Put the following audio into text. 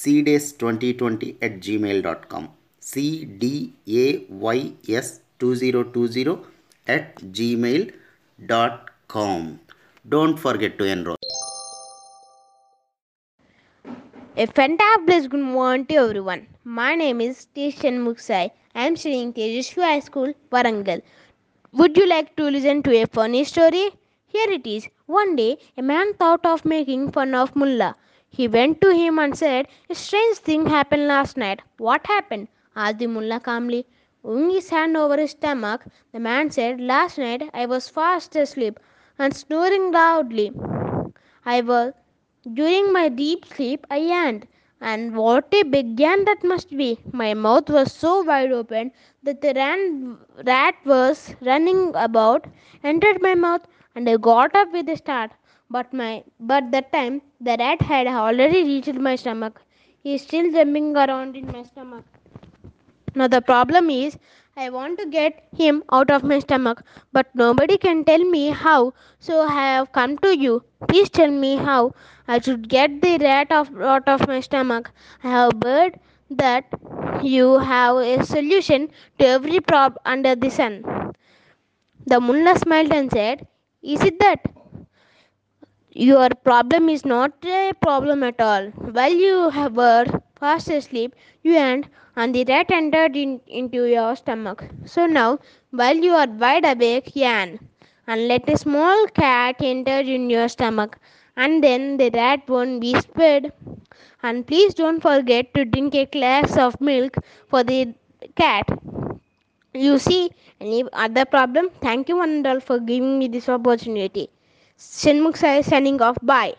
cdays2020 at gmail.com cdays2020 at gmail.com don't forget to enroll A fantabulous good morning to everyone. My name is Shanmuka Sai. I am studying Tejaswi High School, Warangal. Would you like to listen to a funny story? Here it is. One day, a man thought of making fun of Mullah. He went to him and said, A strange thing happened last night. What happened? asked the Mullah calmly. Laying his hand over his stomach, the man said, Last night I was fast asleep and snoring loudly. I was during my deep sleep, I yawned, and what a big yawn that must be! My mouth was so wide open that the ran, rat was running about, entered my mouth, and I got up with a start. But my but that time the rat had already reached my stomach. He is still jumping around in my stomach. Now the problem is I want to get him out of my stomach, but nobody can tell me how, so I have come to you. Please tell me how I should get the rat off, out of my stomach. I have heard that you have a solution to every problem under the sun. The mullah smiled and said, Is it that? Your problem is not a problem at all. While you were fast asleep, you and and the rat entered in, into your stomach. So now, while you are wide awake, yawn, and let a small cat enter in your stomach, and then the rat won't be sped. And please don't forget to drink a glass of milk for the cat. You see, any other problem? Thank you, and for giving me this opportunity. Shanmuka Sai signing off. Bye.